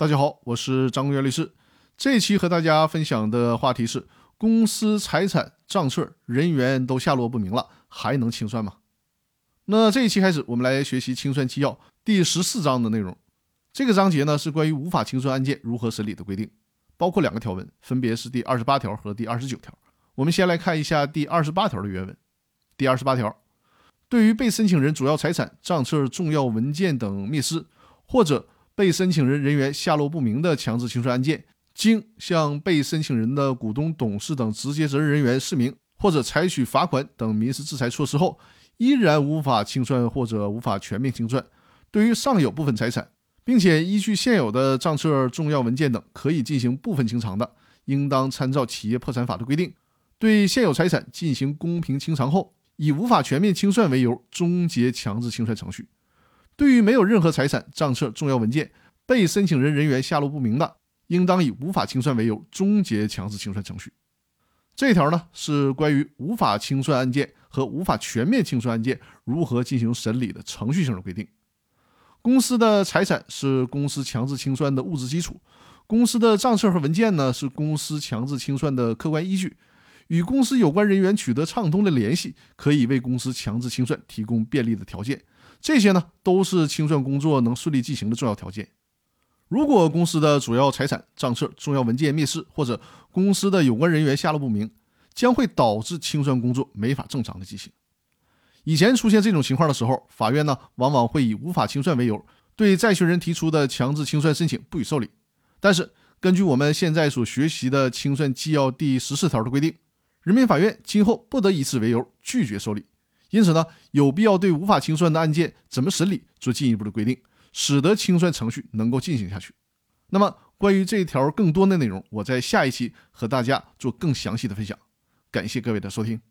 大家好，我是张公元律师。这期和大家分享的话题是：公司财产账册人员都下落不明了，还能清算吗？那这一期开始，我们来学习清算纪要第十四章的内容。这个章节呢是关于无法清算案件如何审理的规定，包括两个条文，分别是第二十八条和第二十九条。我们先来看一下第二十八条的原文。第二十八条，对于被申请人主要财产、账册、重要文件等灭失，或者被申请人人员下落不明的强制清算案件，经向被申请人的股东、董事等直接责任人员释明，或者采取罚款等民事制裁措施后，依然无法清算或者无法全面清算，对于尚有部分财产，并且依据现有的账册、重要文件等可以进行部分清偿的，应当参照企业破产法的规定，对现有财产进行公平清偿后，以无法全面清算为由终结强制清算程序。对于没有任何财产、账册、重要文件被申请人人员下落不明的，应当以无法清算为由终结强制清算程序。这条呢是关于无法清算案件和无法全面清算案件如何进行审理的程序性的规定。公司的财产是公司强制清算的物质基础，公司的账册和文件呢是公司强制清算的客观依据。与公司有关人员取得畅通的联系，可以为公司强制清算提供便利的条件。这些呢，都是清算工作能顺利进行的重要条件。如果公司的主要财产、账册、重要文件灭失，或者公司的有关人员下落不明，将会导致清算工作没法正常的进行。以前出现这种情况的时候，法院呢往往会以无法清算为由，对债权人提出的强制清算申请不予受理。但是，根据我们现在所学习的清算纪要第十四条的规定，人民法院今后不得以此为由拒绝受理。因此呢，有必要对无法清算的案件怎么审理做进一步的规定，使得清算程序能够进行下去。那么，关于这一条更多的内容，我在下一期和大家做更详细的分享。感谢各位的收听。